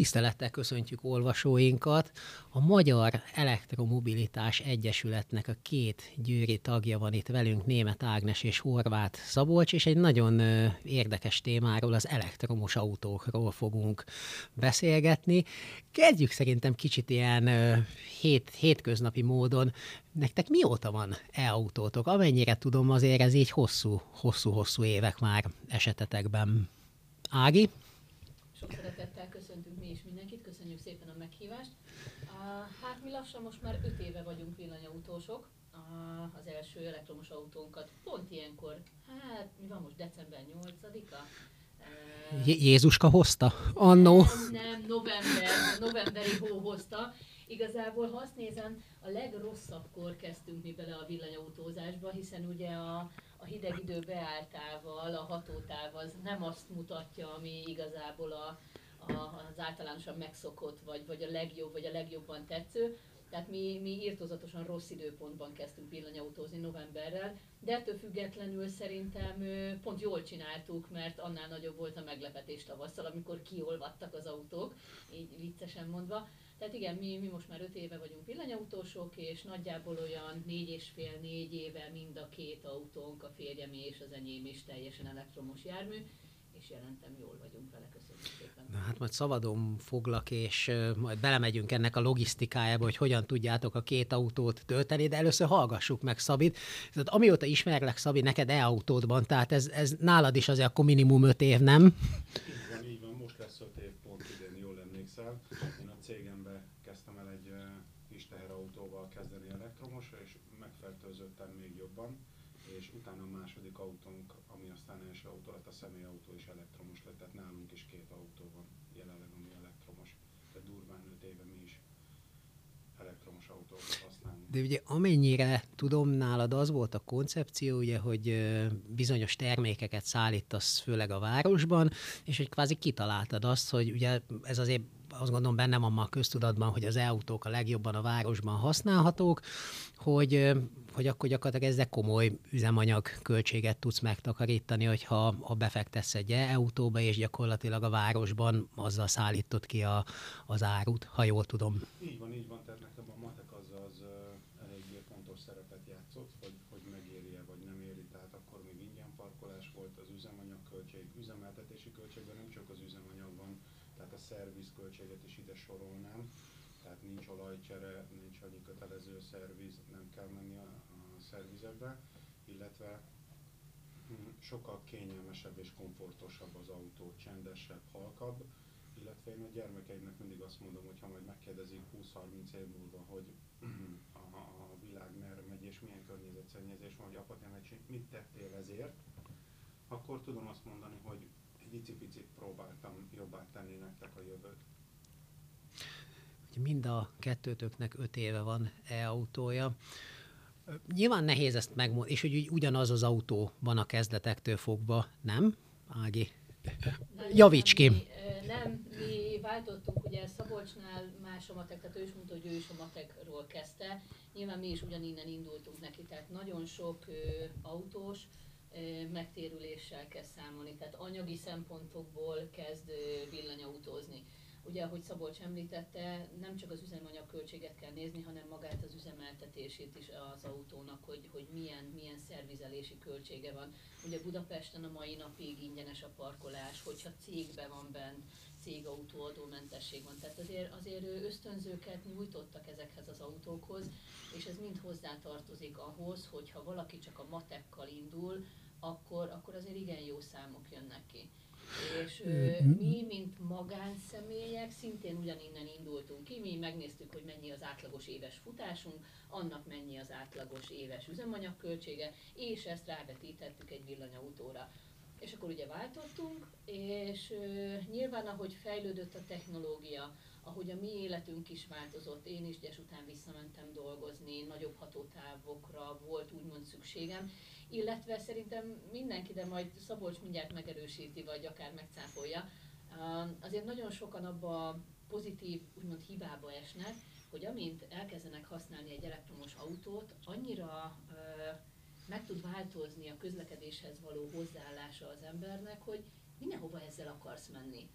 Tisztelettel köszöntjük olvasóinkat. A Magyar Elektromobilitás Egyesületnek a két győri tagja van itt velünk, Német Ágnes és Horváth Szabolcs, és egy nagyon érdekes témáról, az elektromos autókról fogunk beszélgetni. Kezdjük szerintem kicsit ilyen hét, hétköznapi módon. Nektek mióta van e-autótok? Amennyire tudom, azért ez így hosszú, hosszú-hosszú évek már esetetekben. Ági? Sok szeretettel köszöntünk mi is mindenkit, köszönjük szépen a meghívást. Hát mi lassan most már öt éve vagyunk villanyautósok, az első elektromos autónkat pont ilyenkor, hát mi van most, december 8-a? Jézuska hozta annó? Nem, nem, november, novemberi hó hozta. Igazából, ha azt nézem, a legrosszabbkor kezdtünk mi bele a villanyautózásba, hiszen ugye a, a hideg idő beálltával, a hatótáv az nem azt mutatja, ami igazából a, a, az általánosan megszokott, vagy, vagy a legjobb, vagy a legjobban tetsző. Tehát mi, mi írtózatosan rossz időpontban kezdtünk villanyautózni novemberrel, de ettől függetlenül szerintem pont jól csináltuk, mert annál nagyobb volt a meglepetés tavasszal, amikor kiolvadtak az autók, így viccesen mondva. Tehát igen, mi, mi most már öt éve vagyunk villanyautósok, és nagyjából olyan négy és fél, négy éve mind a két autónk, a férjem és az enyém is teljesen elektromos jármű, és jelentem jól vagyunk vele, köszönjük szépen. Na hát majd szabadon foglak, és majd belemegyünk ennek a logisztikájába, hogy hogyan tudjátok a két autót tölteni, de először hallgassuk meg Szabit. Tehát amióta ismerlek, Szabi, neked e-autódban, tehát ez, ez nálad is azért akkor minimum öt év, nem? Így van, így van, most lesz öt év, pont idén, jól emlékszel. Én a cégembe kezdtem el egy kis teherautóval kezdeni elektromosra, és megfertőzöttem még jobban, és utána a második autónk aztán első autó lett, a személyautó is elektromos lett, tehát nálunk is két autó van jelenleg, ami elektromos. Tehát durván 5 éve mi is elektromos autókat használunk. De ugye amennyire tudom, nálad az volt a koncepció, ugye, hogy bizonyos termékeket szállítasz főleg a városban, és hogy kvázi kitaláltad azt, hogy ugye ez azért azt gondolom benne van ma a köztudatban, hogy az e-autók a legjobban a városban használhatók, hogy, hogy akkor gyakorlatilag ezzel komoly üzemanyag költséget tudsz megtakarítani, hogyha ha befektesz egy e-autóba, és gyakorlatilag a városban azzal szállítod ki a, az árut, ha jól tudom. Így van, így van, tehát nekem matek az, az eléggé fontos szerepet játszott, hogy, hogy megéri-e vagy nem éri, tehát akkor még ingyen parkolás volt, az üzemanyag költség, üzemeltetési költségben nem csak az üzemanyag van, tehát a szervizköltséget is ide sorolnám, tehát nincs olajcsere, nincs annyi kötelező szerviz, nem kell menni a, a szervizekbe, illetve sokkal kényelmesebb és komfortosabb az autó, csendesebb, halkabb, illetve én a gyermekeimnek mindig azt mondom, hogy ha majd megkérdezik 20-30 év múlva, hogy a, a világ merre megy és milyen környezetszennyezés van, hogy apa, te mit tettél ezért, akkor tudom azt mondani, hogy egy icipicit próbáltam jobbá tenni nektek a jövőt. Mind a kettőtöknek öt éve van e-autója. Nyilván nehéz ezt megmondani, és hogy ugyanaz az autó van a kezdetektől fogva, nem, Ági? Javíts ki! Nem, nem, mi váltottunk, ugye Szabolcsnál más a matek, tehát ő is mondta, hogy ő is a matekról kezdte. Nyilván mi is ugyaninnen indultunk neki, tehát nagyon sok ö, autós, megtérüléssel kell számolni, tehát anyagi szempontokból kezd villanyautózni. Ugye, ahogy Szabolcs említette, nem csak az üzemanyag költséget kell nézni, hanem magát az üzemeltetését is az autónak, hogy, hogy milyen, milyen szervizelési költsége van. Ugye Budapesten a mai napig ingyenes a parkolás, hogyha cégben van benn, cégautó adómentesség van. Tehát azért, azért ösztönzőket nyújtottak ezekhez az autókhoz, és ez mind hozzátartozik ahhoz, hogy ha valaki csak a matekkal indul, akkor, akkor azért igen jó számok jönnek ki. És ö, mi, mint magánszemélyek, szintén ugyaninnen indultunk ki, mi megnéztük, hogy mennyi az átlagos éves futásunk, annak mennyi az átlagos éves üzemanyagköltsége, és ezt rávetítettük egy villanyautóra. És akkor ugye váltottunk, és ö, nyilván ahogy fejlődött a technológia, ahogy a mi életünk is változott, én is gyes után visszamentem dolgozni, nagyobb hatótávokra volt úgymond szükségem, illetve szerintem mindenki, de majd Szabolcs mindjárt megerősíti, vagy akár megcáfolja, azért nagyon sokan abba a pozitív, úgymond hibába esnek, hogy amint elkezdenek használni egy elektromos autót, annyira meg tud változni a közlekedéshez való hozzáállása az embernek, hogy mindenhova ezzel akarsz menni.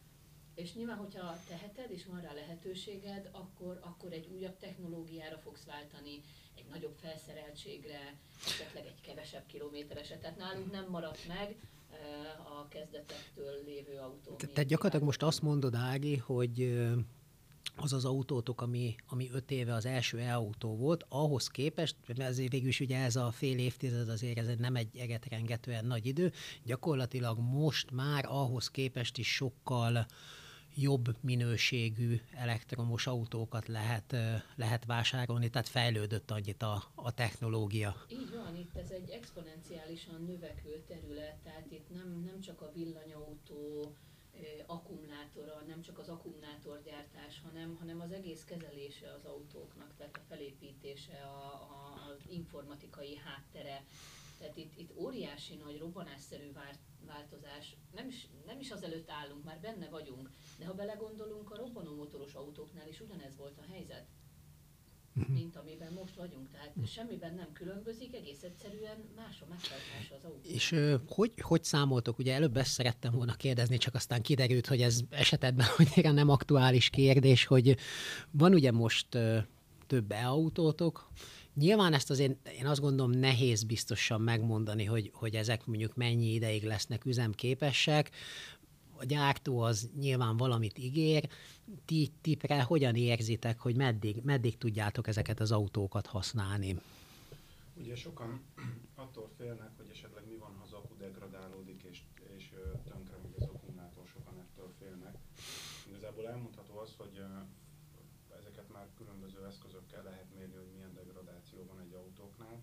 És nyilván, hogyha teheted, és van rá lehetőséged, akkor, akkor egy újabb technológiára fogsz váltani, egy nagyobb felszereltségre, esetleg egy kevesebb kilométereset. Tehát nálunk nem maradt meg a kezdetektől lévő autó. Tehát gyakorlatilag most azt mondod, Ági, hogy az az autótok, ami, ami öt éve az első e-autó volt, ahhoz képest, ezért végül is ugye ez a fél évtized azért ez nem egy egetrengetően nagy idő, gyakorlatilag most már ahhoz képest is sokkal jobb minőségű elektromos autókat lehet, lehet vásárolni, tehát fejlődött annyit a, a technológia. Így van, itt ez egy exponenciálisan növekvő terület, tehát itt nem, nem csak a villanyautó, akkumulátora, nem csak az akkumulátorgyártás, hanem, hanem az egész kezelése az autóknak, tehát a felépítése, a, a, az informatikai háttere. Tehát itt, itt óriási nagy robbanásszerű változás. Nem is, nem is azelőtt állunk, már benne vagyunk. De ha belegondolunk, a robbanó motoros autóknál is ugyanez volt a helyzet. Mhm. mint amiben most vagyunk. Tehát semmiben nem különbözik, egész egyszerűen más a meghajtása az autó. És hogy, hogy számoltok? Ugye előbb ezt szerettem volna kérdezni, csak aztán kiderült, hogy ez esetben annyira nem aktuális kérdés, hogy van ugye most több e-autótok, Nyilván ezt azért én azt gondolom nehéz biztosan megmondani, hogy, hogy ezek mondjuk mennyi ideig lesznek üzemképesek a gyártó az nyilván valamit ígér, ti tipre hogyan érzitek, hogy meddig, meddig tudjátok ezeket az autókat használni? Ugye sokan attól félnek, hogy esetleg mi van, ha az akku degradálódik és, és tönkre megy az akkumulátor, sokan ettől félnek. Igazából elmondható az, hogy ezeket már különböző eszközökkel lehet mérni, hogy milyen degradáció van egy autóknál,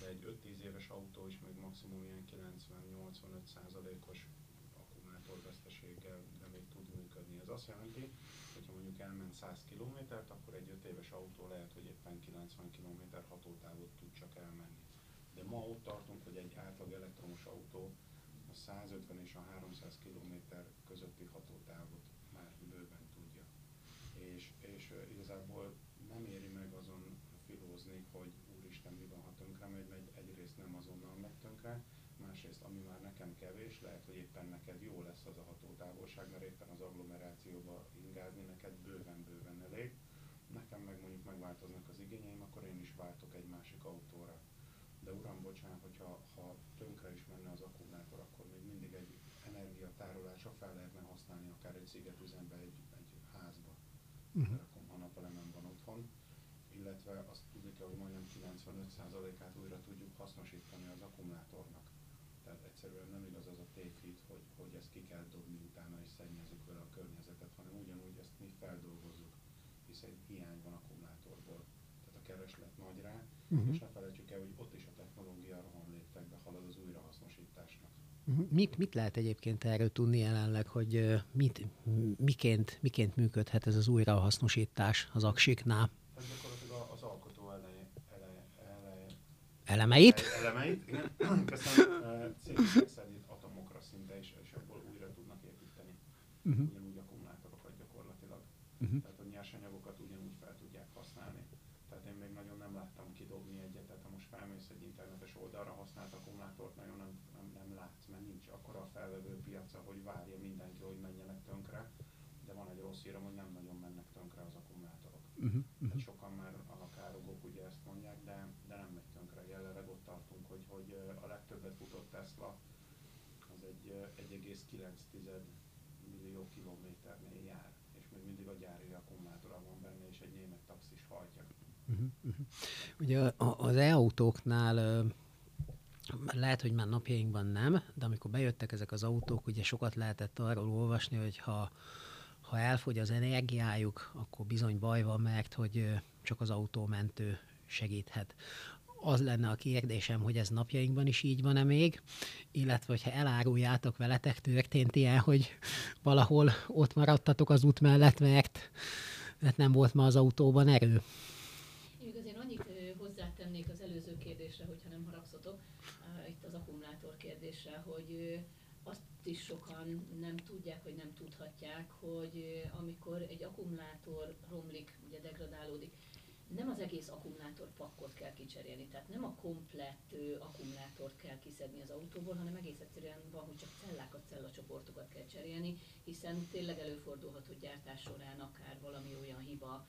de egy 5-10 éves autó is még maximum ilyen 90-85 százalékos Ez azt jelenti, hogy mondjuk elment 100 kilométert, akkor egy 5 éves autó lehet, hogy éppen 90 km hatótávot tud csak elmenni. De ma ott tartunk, hogy egy átlag elektromos autó a 150 és a 300 km közötti hatótávot már bőven tudja. És, és igazából nem éri meg azon filózni, hogy úristen mi van, ha tönkre megy, megy egyrészt nem azonnal megy tönkre, másrészt ami már nekem kevés, lehet, hogy éppen neked jó lesz az a hatótávolság, mert éppen az agglomerációba ingázni neked bőven-bőven elég. Nekem meg mondjuk megváltoznak az igényeim, akkor én is váltok egy másik autóra. De uram, bocsánat, hogyha ha tönkre is menne az akkumulátor, akkor még mindig egy energiatárolásra fel lehetne használni akár egy szigetüzembe, egy, egy házba. Uh-huh. Akkor ha napelemen van otthon, illetve azt tudni kell, hogy majdnem 95%-át újra tudjuk hasznosítani az akkumulátornak. Tehát egyszerűen nem igaz az a tévhit, hogy, hogy ezt ki kell dobni utána és szennyezzük vele a környezetet, hanem ugyanúgy ezt mi feldolgozzuk, hiszen hiány van akkumulátorból. Tehát a kereslet nagy rá, uh-huh. és ne felejtsük el, hogy ott is a technológia rohan léptekbe halad az újrahasznosításnak. Mhm. Mit, mit lehet egyébként erről tudni jelenleg, hogy mit, miként, miként működhet ez az újrahasznosítás az aksiknál? Ez elemeit? Elemeit, igen. Köszönöm szétszedít atomokra szinte, és, és abból újra tudnak építeni. Uh-huh. Ugyanúgy akkumulátorokat gyakorlatilag. Uh-huh. Tehát a nyersanyagokat ugyanúgy fel tudják használni. Tehát én még nagyon nem láttam kidobni egyet, tehát ha most felmész egy internetes oldalra, használt akkumulátort nagyon nem, nem, nem látsz, mert nincs akkora a felvevő piaca, hogy várja mindenki, hogy menjenek tönkre. De van egy rossz hírem, hogy nem nagyon mennek tönkre az akkumulátorok. Uh-huh. Uh-huh. Tehát sokan már a károgók ugye ezt mondják, de, de nem megy tönkre. Jelenleg ott tartunk, hogy, hogy a legtöbbet futott Tesla az egy 1,9 millió kilométernél jár, és még mindig a gyári akkumulátora van benne, és egy német taxis hajtja. Uh-huh, uh-huh. Ugye az e-autóknál lehet, hogy már napjainkban nem, de amikor bejöttek ezek az autók, ugye sokat lehetett arról olvasni, hogy ha, ha elfogy az energiájuk, akkor bizony baj van, mert hogy csak az autómentő segíthet az lenne a kérdésem, hogy ez napjainkban is így van-e még, illetve hogyha eláruljátok veletek, történt ilyen, hogy valahol ott maradtatok az út mellett, mert, mert nem volt ma az autóban erő. Még azért annyit hozzátennék az előző kérdésre, hogyha nem haragszotok, itt az akkumulátor kérdésre, hogy azt is sokan nem tudják, vagy nem tudhatják, hogy amikor egy akkumulátor romlik, ugye degradálódik, nem az egész akkumulátor pakkot kell kicserélni, tehát nem a komplett akkumulátort kell kiszedni az autóból, hanem egész egyszerűen van, hogy csak cellákat, cellacsoportokat kell cserélni, hiszen tényleg előfordulhat, hogy gyártás során akár valami olyan hiba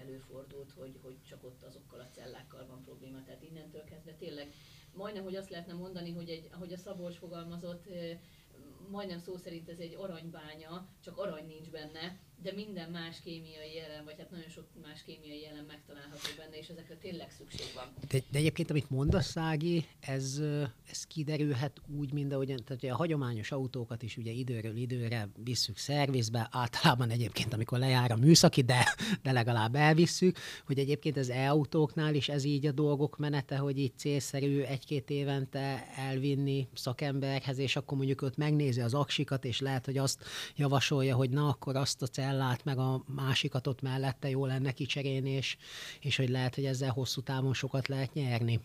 előfordult, hogy, hogy csak ott azokkal a cellákkal van probléma. Tehát innentől kezdve tényleg majdnem, hogy azt lehetne mondani, hogy egy, ahogy a Szabolcs fogalmazott, majdnem szó szerint ez egy aranybánya, csak arany nincs benne, de minden más kémiai jelen, vagy hát nagyon sok más kémiai jelen megtalálható benne, és ezekre tényleg szükség van. De, de egyébként, amit mondasz, Szági, ez, ez kiderülhet úgy, mint ahogyan, tehát a hagyományos autókat is ugye időről időre visszük szervizbe, általában egyébként, amikor lejár a műszaki, de, de legalább elvisszük, hogy egyébként az e-autóknál is ez így a dolgok menete, hogy így célszerű egy-két évente elvinni szakemberhez, és akkor mondjuk ott megnézi az aksikat, és lehet, hogy azt javasolja, hogy na, akkor azt a cellát, meg a másikat ott mellette jó lenne kicserélni, és, és hogy lehet, hogy ezzel hosszú távon sokat lehet nyerni.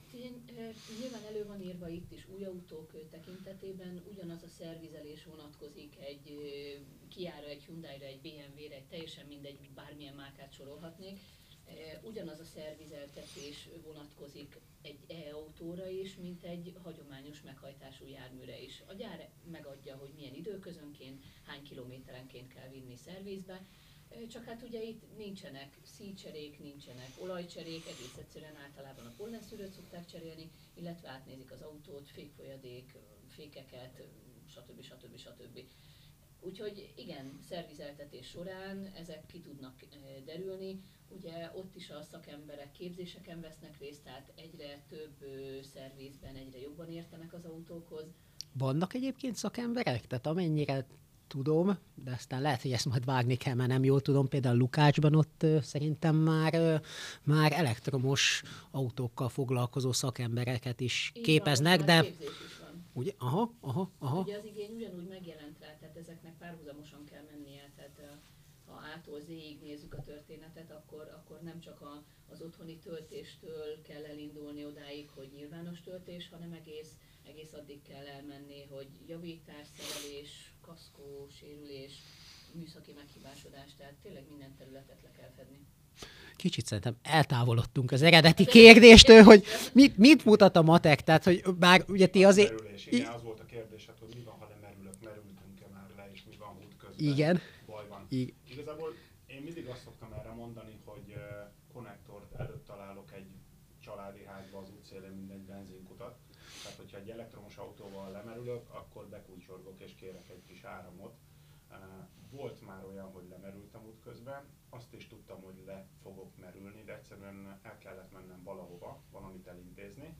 Nyilván elő van írva itt is új autók tekintetében, ugyanaz a szervizelés vonatkozik egy Kiára, egy Hyundai-ra, egy BMW-re, egy teljesen mindegy, bármilyen márkát sorolhatnék. Ugyanaz a szervizeltetés vonatkozik egy e-autóra is, mint egy hagyományos meghajtású járműre is. A gyár megadja, hogy milyen időközönként, hány kilométerenként kell vinni szervizbe, csak hát ugye itt nincsenek szícserék, nincsenek olajcserék, egész egyszerűen általában a pollenszűrőt szokták cserélni, illetve átnézik az autót, fékfolyadék, fékeket, stb. stb. stb. Úgyhogy igen, szervizeltetés során ezek ki tudnak derülni. Ugye ott is a szakemberek képzéseken vesznek részt, tehát egyre több szervizben egyre jobban értenek az autókhoz. Vannak egyébként szakemberek? Tehát amennyire tudom, de aztán lehet, hogy ezt majd vágni kell, mert nem jól tudom. Például Lukácsban ott szerintem már, már elektromos autókkal foglalkozó szakembereket is Így képeznek, van, de... Ugye? Aha, aha, aha. Ugye az igény ugyanúgy megjelent rá, tehát ezeknek párhuzamosan kell mennie, tehát A-tól Z-ig nézzük a történetet, akkor, akkor nem csak a, az otthoni töltéstől kell elindulni odáig, hogy nyilvános töltés, hanem egész, egész addig kell elmenni, hogy javítás, szerelés, kaszkó, sérülés, műszaki meghibásodás, tehát tényleg minden területet le kell fedni. Kicsit szerintem eltávolodtunk az eredeti kérdéstől, hogy mit, mit mutat a matek, tehát hogy bár ugye ti azért... Merülés, igen, az volt a kérdés, hát, hogy mi van, ha lemerülök, merültünk-e már le, és mi van út közben. Igen. Baj van. I- Igazából én mindig azt szoktam erre mondani, hogy konnektort előtt találok egy családi házba az útszélén minden benzinkutat. Tehát, hogyha egy elektromos autóval lemerülök, akkor bekulcsorgok és kérek egy kis áramot. Volt már olyan, hogy lemerültem útközben, azt is tudtam, hogy le fogok merülni, de egyszerűen el kellett mennem valahova, valamit elintézni,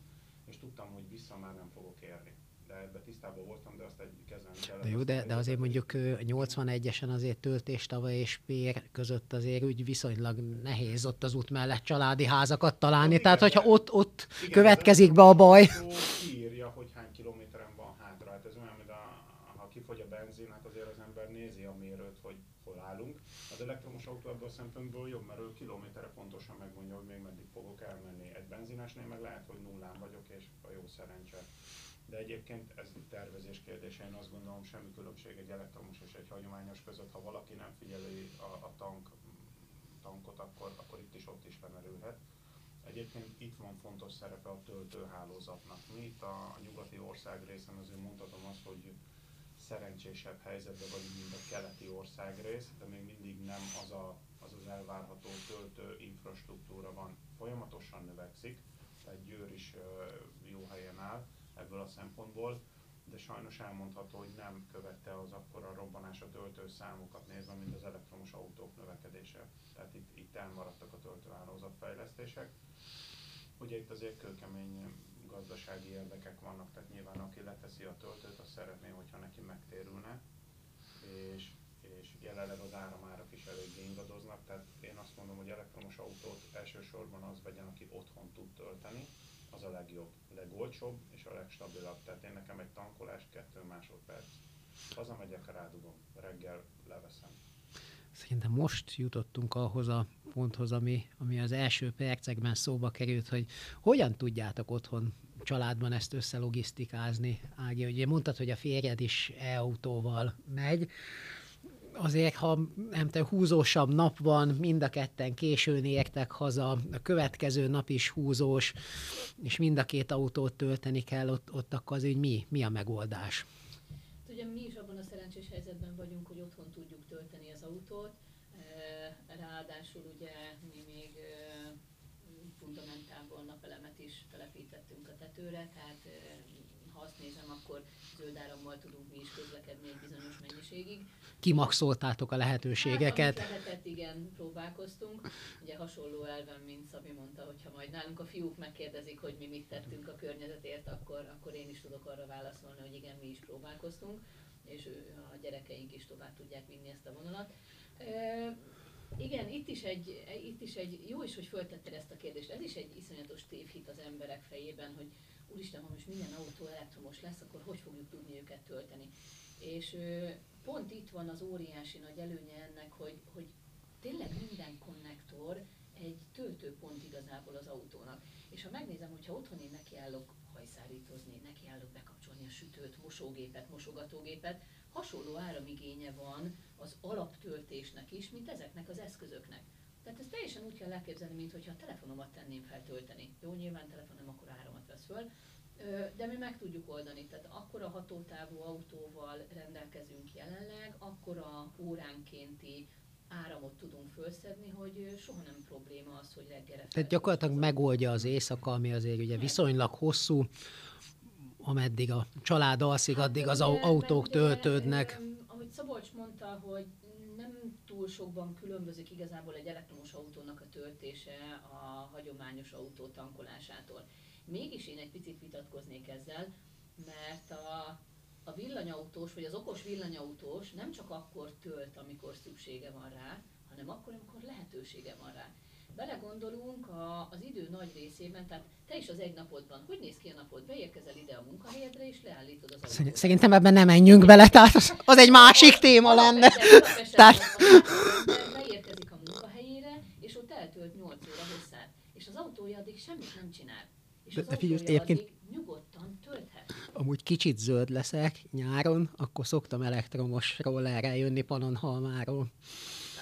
és tudtam, hogy vissza már nem fogok érni de ebbe tisztában voltam, de azt egy kezelni kellett. De jó, de, de azért mondjuk 81-esen azért töltéstava és pér között azért úgy viszonylag nehéz ott az út mellett családi házakat találni, igen, tehát hogyha ott, ott igen, következik be a baj. Kiírja, hogy hány kilométeren van hátra, hát ez olyan, mint a, ha kifogy a benzin, hát azért az ember nézi a mérőt, hogy hol állunk. Az elektromos autó ebből a szempontból jobb, mert ő kilométerre pontosan megmondja, hogy még meddig fogok elmenni. Egy benzinesnél meg lehet, hogy nullán vagyok, és a jó szerencse de egyébként ez tervezés kérdése, én azt gondolom semmi különbség egy elektromos és egy hagyományos között, ha valaki nem figyeli a, a tank, tankot, akkor, akkor itt is ott is lemerülhet. Egyébként itt van fontos szerepe a töltőhálózatnak. Mi itt a, a nyugati ország részen azért mondhatom azt, hogy szerencsésebb helyzetben vagyunk, mint a keleti országrész, de még mindig nem az a, az, az elvárható töltő infrastruktúra van. Folyamatosan növekszik, tehát Győr is ebből a szempontból, de sajnos elmondható, hogy nem követte az akkora robbanás a töltő számokat nézve, mint az elektromos autók növekedése. Tehát itt, itt elmaradtak a töltőhálózat fejlesztések. Ugye itt azért kőkemény gazdasági érdekek vannak, tehát nyilván aki leteszi a töltőt, az szeretné, hogyha neki megtérülne, és, és jelenleg az áramárak is eléggé ingadoznak, tehát én azt mondom, hogy elektromos autót elsősorban az vegyen, aki otthon tud tölteni, az a legjobb, legolcsóbb és a legstabilabb. Tehát én nekem egy tankolás kettő másodperc. Hazamegyek, rádugom, reggel leveszem. Szerintem most jutottunk ahhoz a ponthoz, ami, ami az első percekben szóba került, hogy hogyan tudjátok otthon családban ezt összelogisztikázni. Ági, ugye mondtad, hogy a férjed is e-autóval megy. Azért, ha nem tudom, húzósabb nap van, mind a ketten későn értek haza, a következő nap is húzós, és mind a két autót tölteni kell, ott, ott akkor az, hogy mi, mi a megoldás? Ugye mi is abban a szerencsés helyzetben vagyunk, hogy otthon tudjuk tölteni az autót, ráadásul ugye mi még fundamentálból napelemet is telepítettünk a tetőre, tehát ha azt nézem, akkor zöld árammal tudunk mi is közlekedni egy bizonyos mennyiségig. Kimaxoltátok a lehetőségeket. Hát, lehetett, igen, próbálkoztunk. Ugye hasonló elven, mint Szabi mondta, hogyha majd nálunk a fiúk megkérdezik, hogy mi mit tettünk a környezetért, akkor, akkor én is tudok arra válaszolni, hogy igen, mi is próbálkoztunk, és a gyerekeink is tovább tudják vinni ezt a vonalat. Igen, itt is, egy, itt is egy, jó is, hogy föltetted ezt a kérdést, ez is egy iszonyatos tévhit az emberek fejében, hogy úristen, ha most minden autó elektromos lesz, akkor hogy fogjuk tudni őket tölteni. És pont itt van az óriási nagy előnye ennek, hogy, hogy tényleg minden konnektor egy töltőpont igazából az autónak. És ha megnézem, hogyha otthon én nekiállok hajszárítozni, nekiállok bekapcsolni a sütőt, mosógépet, mosogatógépet, hasonló áramigénye van az alaptöltésnek is, mint ezeknek az eszközöknek. Tehát ezt teljesen úgy kell elképzelni, mint hogyha a telefonomat tenném fel tölteni. Jó, nyilván telefon akkor áramot vesz föl, de mi meg tudjuk oldani. Tehát akkor a hatótávú autóval rendelkezünk jelenleg, akkor a óránkénti áramot tudunk felszedni, hogy soha nem probléma az, hogy reggelre. Tehát gyakorlatilag megoldja az éjszaka, ami azért ugye viszonylag hosszú, ameddig a család alszik, hát, addig az ugye, autók ugye, töltődnek. Ahogy Szabolcs mondta, hogy nem túl sokban különbözik igazából egy elektromos autónak a töltése a hagyományos autó tankolásától. Mégis én egy picit vitatkoznék ezzel, mert a, a villanyautós, vagy az okos villanyautós nem csak akkor tölt, amikor szüksége van rá, hanem akkor, amikor lehetősége van rá belegondolunk a, az idő nagy részében, tehát te is az egy napodban, hogy néz ki a napod? Beérkezel ide a munkahelyedre, és leállítod az autót. Szerintem ebben nem menjünk bele, tehát az, egy másik téma lenne. Tehát... Beérkezik a munkahelyére, és ott eltölt 8 óra hosszát. És az autója addig semmit nem csinál. És de, de autója egyébként... nyugodtan tölthet. Amúgy kicsit zöld leszek nyáron, akkor szoktam elektromos rollerrel jönni Panonhalmáról.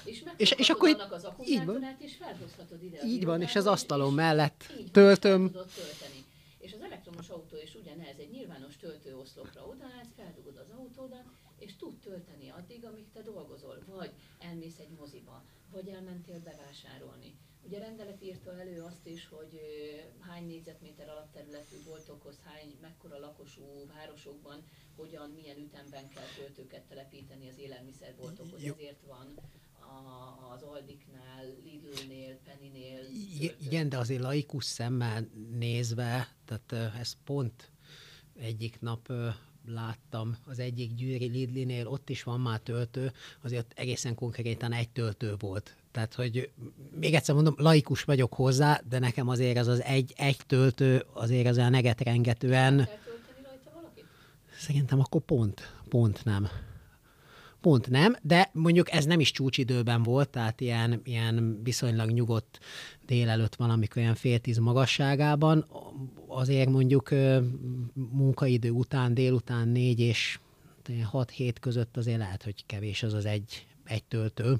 És, és, és akkor annak az így van. és felhozhatod ide. Így van, és az asztalon mellett töltöm. Tölteni. És az elektromos autó is ugyanez, egy nyilvános töltőoszlopra odaállsz, feldugod az autódat, és tud tölteni addig, amíg te dolgozol. Vagy elmész egy moziba, vagy elmentél bevásárolni. Ugye rendelet írta elő azt is, hogy hány négyzetméter alapterületű boltokhoz, hány, mekkora lakosú városokban, hogyan, milyen ütemben kell töltőket telepíteni az élelmiszerboltokhoz. Ezért van az Aldiknál, Lidlnél, Pennynél. Igen, de azért laikus szemmel nézve, tehát ez pont egyik nap láttam az egyik gyűri Lidlinél, ott is van már töltő, azért egészen konkrétan egy töltő volt. Tehát, hogy még egyszer mondom, laikus vagyok hozzá, de nekem azért az az egy, egy töltő azért az a neget rengetően. Szerintem akkor pont, pont nem pont nem, de mondjuk ez nem is csúcsidőben volt, tehát ilyen, ilyen viszonylag nyugodt délelőtt valamikor olyan fél tíz magasságában, azért mondjuk munkaidő után, délután négy és 6-7 között azért lehet, hogy kevés az az egy, egy töltő.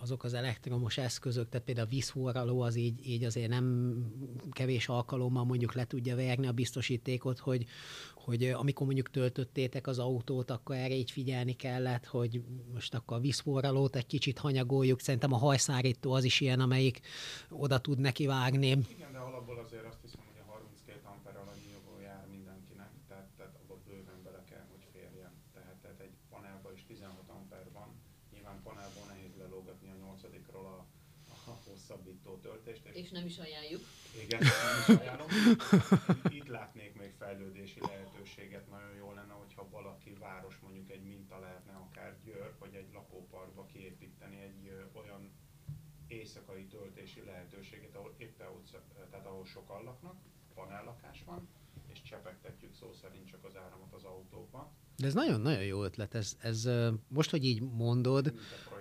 azok az elektromos eszközök, tehát például a vízforraló az így, így azért nem kevés alkalommal mondjuk le tudja verni a biztosítékot, hogy, hogy amikor mondjuk töltöttétek az autót, akkor erre így figyelni kellett, hogy most akkor a vízforralót egy kicsit hanyagoljuk. Szerintem a hajszárító az is ilyen, amelyik oda tud neki vágni. Igen, de alapból azért azt 28-ról a, a hosszabbító töltést. És, és nem is ajánljuk. Igen, nem is ajánlom. Itt látnék még fejlődési lehetőséget, nagyon jó lenne, hogyha valaki város, mondjuk egy minta lehetne akár Győr, vagy egy lakóparkba kiépíteni egy ö, olyan éjszakai töltési lehetőséget, ahol éppen ott, tehát ahol sokan laknak, panellakás van, és csepegtetjük szó szerint csak az áramot az autóba De ez nagyon-nagyon jó ötlet, ez, ez most, hogy így mondod, Mint a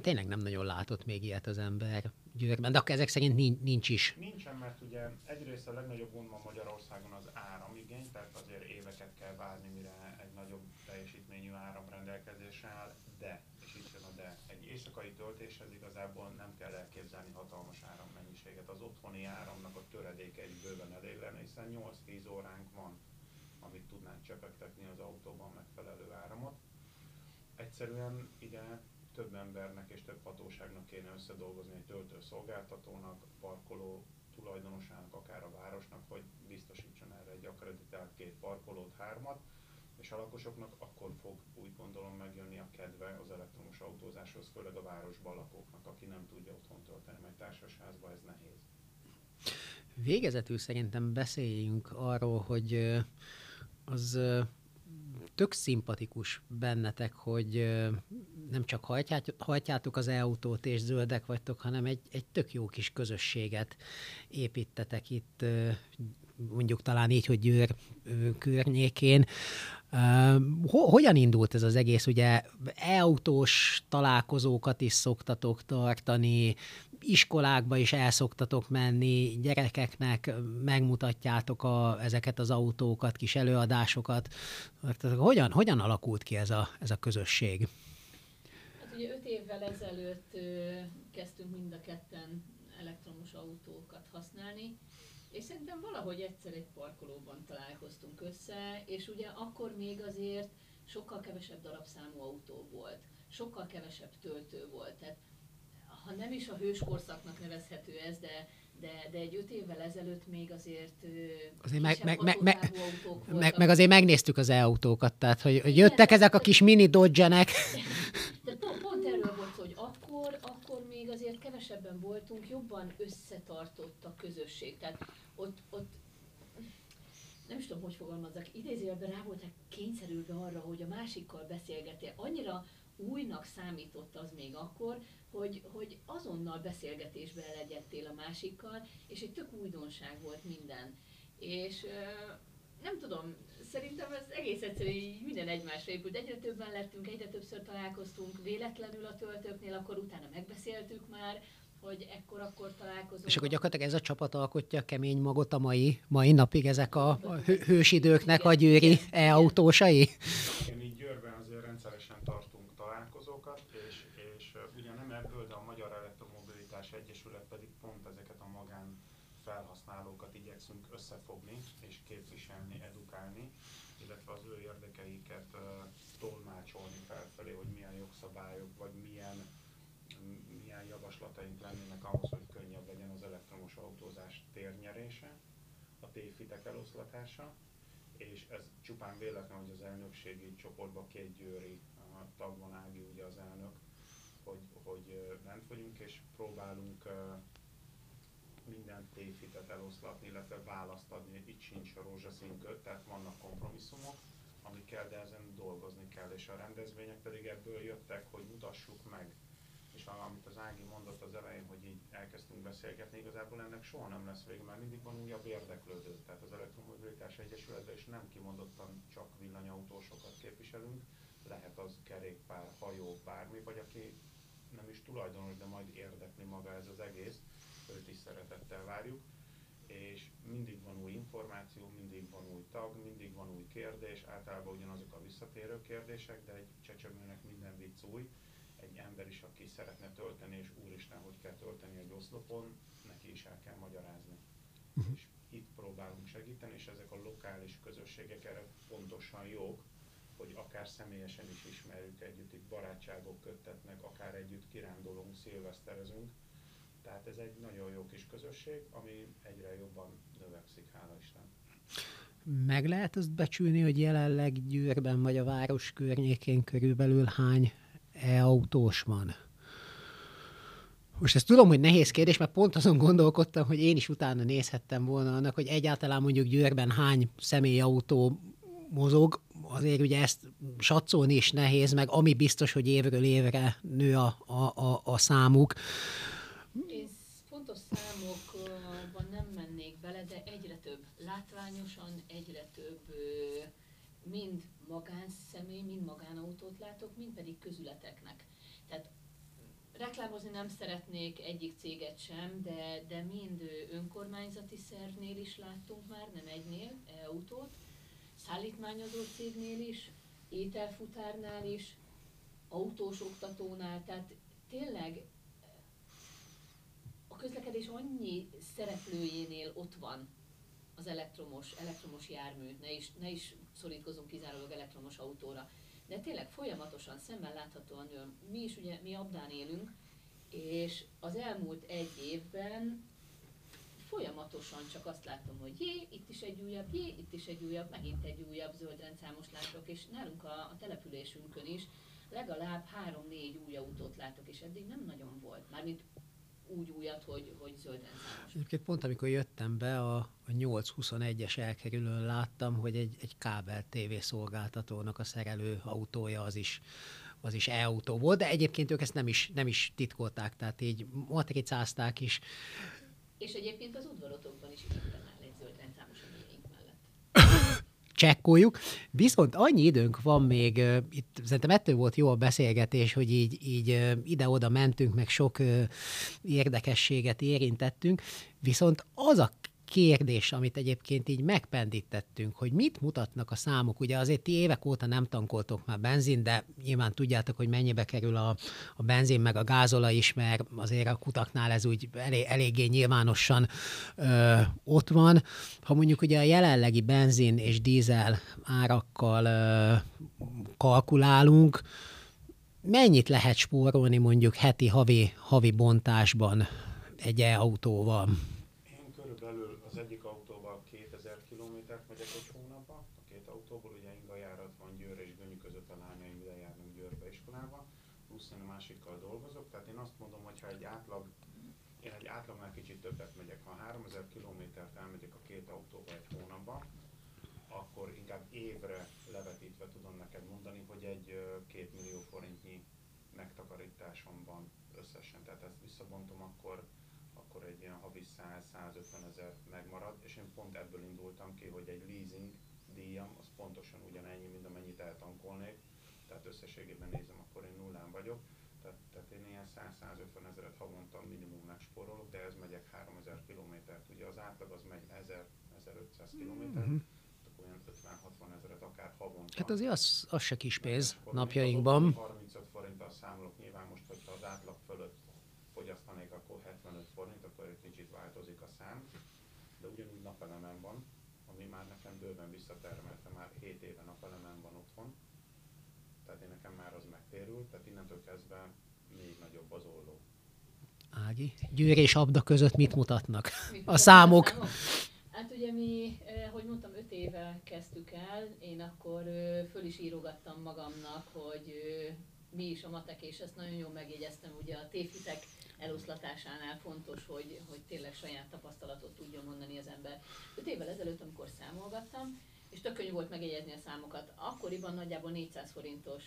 tényleg nem nagyon látott még ilyet az ember Győrben, de akkor ezek szerint nincs, nincs is. Nincsen, mert ugye egyrészt a legnagyobb gond ma Magyarországon az áramigény, tehát azért éveket kell várni, mire egy nagyobb teljesítményű áram rendelkezésre áll, de, és itt jön a de, egy éjszakai töltéshez igazából nem kell elképzelni hatalmas árammennyiséget. Az otthoni áramnak a töredéke egy bőven elég lenne, hiszen 8-10 óránk van, amit tudnánk csepegtetni az autóban megfelelő áramot. Egyszerűen ide több embernek és több hatóságnak kéne összedolgozni egy töltőszolgáltatónak, parkoló tulajdonosának, akár a városnak, hogy biztosítson erre egy akreditált két parkolót, hármat, és a lakosoknak akkor fog úgy gondolom megjönni a kedve az elektromos autózáshoz, főleg a városban lakóknak, aki nem tudja otthon tölteni, mert társasházban ez nehéz. Végezetül szerintem beszéljünk arról, hogy az tök szimpatikus bennetek, hogy nem csak hajtjátok az e-autót és zöldek vagytok, hanem egy, egy tök jó kis közösséget építetek itt, mondjuk talán így, hogy Győr környékén. Hogyan indult ez az egész? Ugye e-autós találkozókat is szoktatok tartani, iskolákba is el szoktatok menni, gyerekeknek megmutatjátok a, ezeket az autókat, kis előadásokat. Hogyan, hogyan alakult ki ez a, ez a közösség? Hát ugye öt évvel ezelőtt kezdtünk mind a ketten elektromos autókat használni, és szerintem valahogy egyszer egy parkolóban találkoztunk össze, és ugye akkor még azért sokkal kevesebb darabszámú autó volt, sokkal kevesebb töltő volt. Tehát ha nem is a hőskorszaknak nevezhető ez, de de, de egy öt évvel ezelőtt még azért, azért meg, meg, meg, meg, meg, meg azért megnéztük az e-autókat, tehát hogy, hogy jöttek ezek a kis mini dodge-nek. De pont, pont erről volt, hogy akkor, akkor még azért kevesebben voltunk, jobban összetartott a közösség. Tehát ott, ott nem is tudom, hogy fogalmazzak, idézőjelben rá voltak kényszerülve arra, hogy a másikkal beszélgetél. Annyira újnak számított az még akkor, hogy, hogy azonnal beszélgetésbe legyettél a másikkal, és egy tök újdonság volt minden. És nem tudom, szerintem ez egész egyszerű, minden egymásra épült. Egyre többen lettünk, egyre többször találkoztunk, véletlenül a töltőknél, akkor utána megbeszéltük már, hogy ekkor-akkor találkozunk. És akkor gyakorlatilag ez a csapat alkotja a kemény magot a mai, mai napig, ezek a hősidőknek a győri e-autósai? Igen, így Győrben azért rendszeresen tartunk találkozókat, és, és ugye nem ebből, de a Magyar Elektromobilitás Egyesület pedig pont ezeket a magán felhasználókat igyekszünk összefogni és képviselni, edukálni, illetve az ő érdekeiket uh, tolmácsolni felfelé, hogy milyen jogszabályok, vagy milyen milyen javaslataink lennének ahhoz, hogy könnyebb legyen az elektromos autózás térnyerése, a tévhitek eloszlatása, és ez csupán véletlen, hogy az elnökségi csoportban két győri tag van, Ági ugye az elnök, hogy, hogy bent vagyunk, és próbálunk minden tévhitet eloszlatni, illetve választ adni. Itt sincs a rózsaszín köt, tehát vannak kompromisszumok, amik kell, de ezen dolgozni kell, és a rendezvények pedig ebből jöttek, hogy mutassuk meg és amit az Ági mondott az elején, hogy így elkezdtünk beszélgetni, igazából ennek soha nem lesz vége, mert mindig van újabb érdeklődő. Tehát az Elektromobilitás Egyesületben is nem kimondottan csak villanyautósokat képviselünk, lehet az kerékpár, hajó, bármi, vagy aki nem is tulajdonos, de majd érdekli maga ez az egész, őt is szeretettel várjuk és mindig van új információ, mindig van új tag, mindig van új kérdés, általában ugyanazok a visszatérő kérdések, de egy csecsemőnek minden vicc új, egy ember is, aki szeretne tölteni, és úristen, hogy kell tölteni egy oszlopon, neki is el kell magyarázni. Uh-huh. És itt próbálunk segíteni, és ezek a lokális közösségek erre pontosan jók, hogy akár személyesen is ismerjük együtt, itt barátságok köttetnek, akár együtt kirándulunk, szilveszterezünk. Tehát ez egy nagyon jó kis közösség, ami egyre jobban növekszik, hála Isten. Meg lehet azt becsülni, hogy jelenleg Győrben vagy a város környékén körülbelül hány e-autós van? Most ezt tudom, hogy nehéz kérdés, mert pont azon gondolkodtam, hogy én is utána nézhettem volna annak, hogy egyáltalán mondjuk Győrben hány személyautó mozog, azért ugye ezt satszolni is nehéz, meg ami biztos, hogy évről évre nő a, a, a, a számuk. Én fontos számokban nem mennék bele, de egyre több, látványosan egyre több mind magánszemély, mind magánautót látok, mind pedig közületeknek. Tehát reklámozni nem szeretnék egyik céget sem, de, de mind önkormányzati szervnél is láttunk már, nem egynél, autót, szállítmányozó cégnél is, ételfutárnál is, autós oktatónál, tehát tényleg közlekedés annyi szereplőjénél ott van az elektromos, elektromos jármű, ne is, ne is szorítkozunk kizárólag elektromos autóra, de tényleg folyamatosan szemmel láthatóan mi is ugye, mi abdán élünk, és az elmúlt egy évben folyamatosan csak azt látom, hogy jé, itt is egy újabb, jé, itt is egy újabb, megint egy újabb zöldrendszámos látok, és nálunk a, a településünkön is legalább három-négy új autót látok, és eddig nem nagyon volt. Mármint úgy újat, hogy, hogy zöld rendszámos. Egyébként pont amikor jöttem be, a, a 821-es elkerülőn láttam, hogy egy, egy kábel TV szolgáltatónak a szerelő autója az is az is e-autó volt, de egyébként ők ezt nem is, nem is titkolták, tehát így matricázták is. És egyébként az udvarotokban is itt áll egy zöld rendszámos a mellett. Csekkoljuk. Viszont annyi időnk van még, itt szerintem ettől volt jó a beszélgetés, hogy így, így ide-oda mentünk, meg sok érdekességet érintettünk, viszont az a kérdés, amit egyébként így megpendítettünk, hogy mit mutatnak a számok. Ugye azért ti évek óta nem tankoltok már benzin, de nyilván tudjátok, hogy mennyibe kerül a, a benzin meg a gázola is, mert azért a kutaknál ez úgy elég, eléggé nyilvánosan ö, ott van. Ha mondjuk ugye a jelenlegi benzin és dízel árakkal ö, kalkulálunk, mennyit lehet spórolni mondjuk heti, havi, havi bontásban egy e-autóval? összességében nézem, akkor én nullán vagyok. Tehát, tehát én ilyen 100-150 ezeret havonta minimum megsporolok, de ez megyek 3000 kilométert. Ugye az átlag az megy 1000-1500 kilométer. Mm-hmm olyan 50-60 ezeret akár havonta. Hát azért az, az se kis pénz napjainkban. 35 forinttal számolok nyilván most, hogyha az átlag fölött fogyasztanék, akkor 75 forint, akkor egy kicsit változik a szám. De ugyanúgy napelemen van, ami már nekem bőven visszatermelte, már 7 éve napelemen van otthon tehát én nekem már az megtérült, tehát innentől kezdve még nagyobb az olló. Ági, Győr és Abda között mit mutatnak mit a számok? A számok? Hát ugye mi, eh, hogy mondtam, öt éve kezdtük el, én akkor eh, föl is írogattam magamnak, hogy eh, mi is a matek, és ezt nagyon jól megjegyeztem, ugye a tévhitek eloszlatásánál fontos, hogy, hogy tényleg saját tapasztalatot tudjon mondani az ember. Öt évvel ezelőtt, amikor számolgattam, és tök könnyű volt megjegyezni a számokat. Akkoriban nagyjából 400 forintos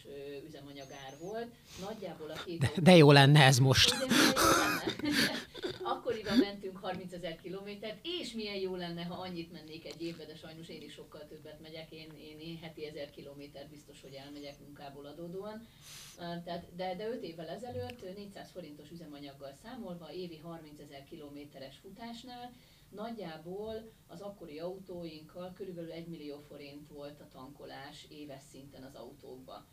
üzemanyagár volt, nagyjából a két... De, de jó lenne ez most. De jó lenne. Akkoriban mentünk 30 ezer kilométert, és milyen jó lenne, ha annyit mennék egy évbe, de sajnos én is sokkal többet megyek, én, én, én heti ezer kilométer biztos, hogy elmegyek munkából adódóan. Tehát, de, de 5 évvel ezelőtt 400 forintos üzemanyaggal számolva, évi 30 ezer kilométeres futásnál, Nagyjából az akkori autóinkkal körülbelül 1 millió forint volt a tankolás éves szinten az autókba.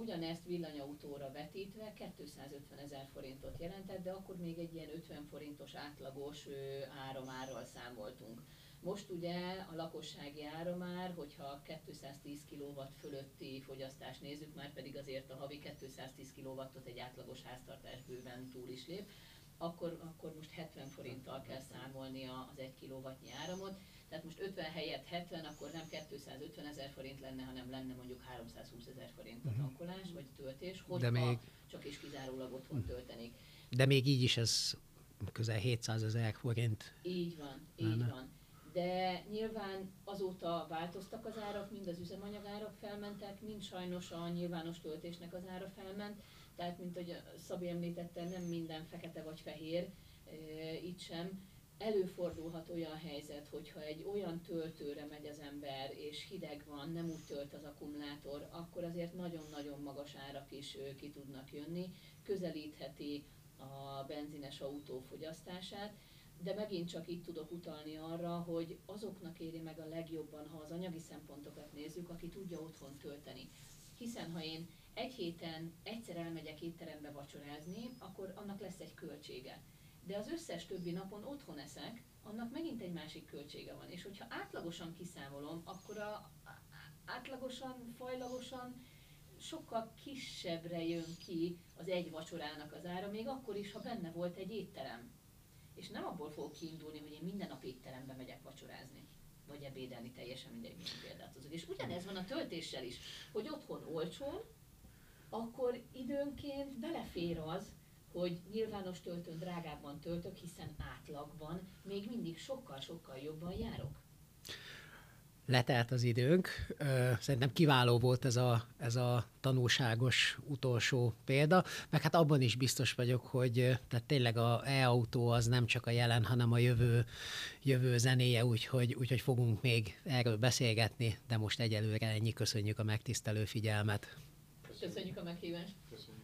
Ugyanezt villanyautóra vetítve 250 ezer forintot jelentett, de akkor még egy ilyen 50 forintos átlagos áramárral számoltunk. Most ugye a lakossági áramár, hogyha 210 kW fölötti fogyasztást nézzük, már pedig azért a havi 210 kW-ot egy átlagos háztartás bőven túl is lép, akkor, akkor most 70 forinttal kell számolni az 1 kW áramot. Tehát most 50 helyett 70, akkor nem 250 ezer forint lenne, hanem lenne mondjuk 320 ezer forint a mhm. tankolás vagy töltés, hogyha De még... csak is kizárólag otthon töltenék. De még így is ez közel 700 ezer forint. Így van, így lenne. van. De nyilván azóta változtak az árak, mind az üzemanyagárak felmentek, mind sajnos a nyilvános töltésnek az ára felment. Tehát, mint hogy Szabi említette, nem minden fekete vagy fehér, itt sem. Előfordulhat olyan helyzet, hogyha egy olyan töltőre megy az ember, és hideg van, nem úgy tölt az akkumulátor, akkor azért nagyon-nagyon magas árak is ki tudnak jönni, közelítheti a benzines autó fogyasztását, de megint csak itt tudok utalni arra, hogy azoknak éri meg a legjobban, ha az anyagi szempontokat nézzük, aki tudja otthon tölteni. Hiszen ha én egy héten egyszer elmegyek étterembe vacsorázni, akkor annak lesz egy költsége. De az összes többi napon otthon eszek, annak megint egy másik költsége van. És hogyha átlagosan kiszámolom, akkor a, átlagosan, fajlagosan sokkal kisebbre jön ki az egy vacsorának az ára, még akkor is, ha benne volt egy étterem. És nem abból fogok kiindulni, hogy én minden nap étterembe megyek vacsorázni vagy ebédelni, teljesen mindegy, milyen példát hozok. És ugyanez van a töltéssel is, hogy otthon olcsón, akkor időnként belefér az, hogy nyilvános töltőn drágábban töltök, hiszen átlagban még mindig sokkal-sokkal jobban járok letelt az időnk. Szerintem kiváló volt ez a, ez a tanulságos utolsó példa, meg hát abban is biztos vagyok, hogy tehát tényleg a e-autó az nem csak a jelen, hanem a jövő, jövő zenéje, úgyhogy, úgyhogy fogunk még erről beszélgetni, de most egyelőre ennyi. Köszönjük a megtisztelő figyelmet. Köszönjük a meghívást. Köszönjük.